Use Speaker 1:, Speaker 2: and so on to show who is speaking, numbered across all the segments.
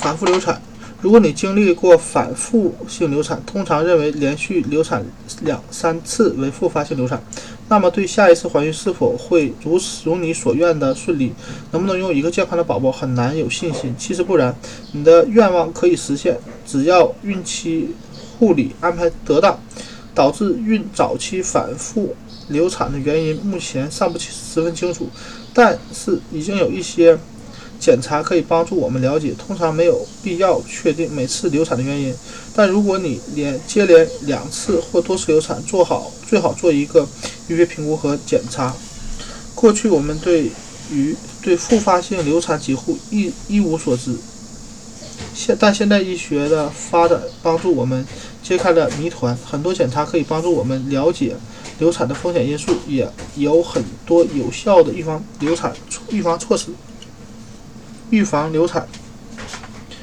Speaker 1: 反复流产。如果你经历过反复性流产，通常认为连续流产两三次为复发性流产，那么对下一次怀孕是否会如如你所愿的顺利，能不能拥有一个健康的宝宝，很难有信心。其实不然，你的愿望可以实现，只要孕期护理安排得当。导致孕早期反复流产的原因目前尚不十分清楚，但是已经有一些。检查可以帮助我们了解，通常没有必要确定每次流产的原因。但如果你连接连两次或多次流产，做好最好做一个预约评估和检查。过去我们对于对复发性流产几乎一一无所知，现但现代医学的发展帮助我们揭开了谜团。很多检查可以帮助我们了解流产的风险因素，也有很多有效的预防流产预防措施。预防流产，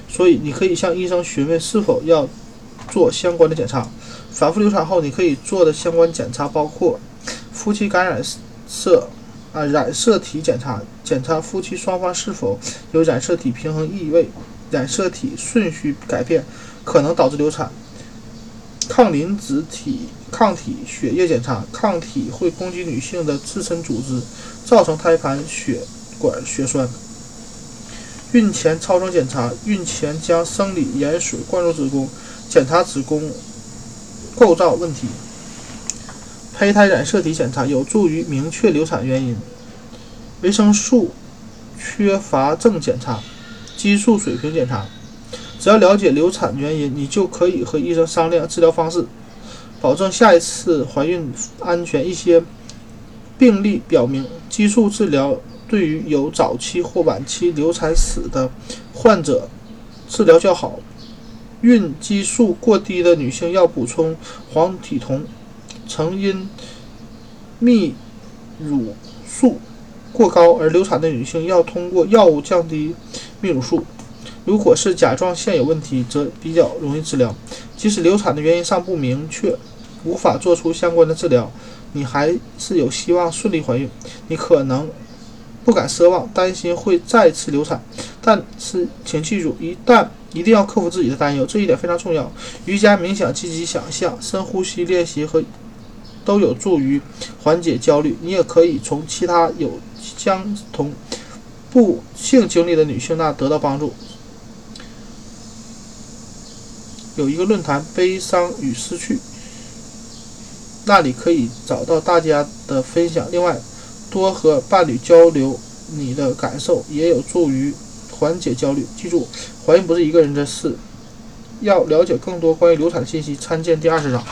Speaker 1: 所以你可以向医生询问是否要做相关的检查。反复流产后，你可以做的相关检查包括夫妻感染色啊染色体检查，检查夫妻双方是否有染色体平衡异位、染色体顺序改变可能导致流产。抗磷脂体抗体血液检查，抗体会攻击女性的自身组织，造成胎盘血管血栓。孕前超声检查，孕前将生理盐水灌入子宫，检查子宫构造问题。胚胎染色体检查有助于明确流产原因。维生素缺乏症检查，激素水平检查。只要了解流产原因，你就可以和医生商量治疗方式，保证下一次怀孕安全。一些病例表明，激素治疗。对于有早期或晚期流产史的患者，治疗较好。孕激素过低的女性要补充黄体酮，曾因泌乳素过高而流产的女性要通过药物降低泌乳素。如果是甲状腺有问题，则比较容易治疗。即使流产的原因尚不明确，无法做出相关的治疗，你还是有希望顺利怀孕。你可能。不敢奢望，担心会再次流产，但是请记住，一旦一定要克服自己的担忧，这一点非常重要。瑜伽、冥想、积极想象、深呼吸练习和都有助于缓解焦虑。你也可以从其他有相同不幸经历的女性那得到帮助。有一个论坛“悲伤与失去”，那里可以找到大家的分享。另外。多和伴侣交流你的感受，也有助于缓解焦虑。记住，怀孕不是一个人的事。要了解更多关于流产信息，参见第二十章。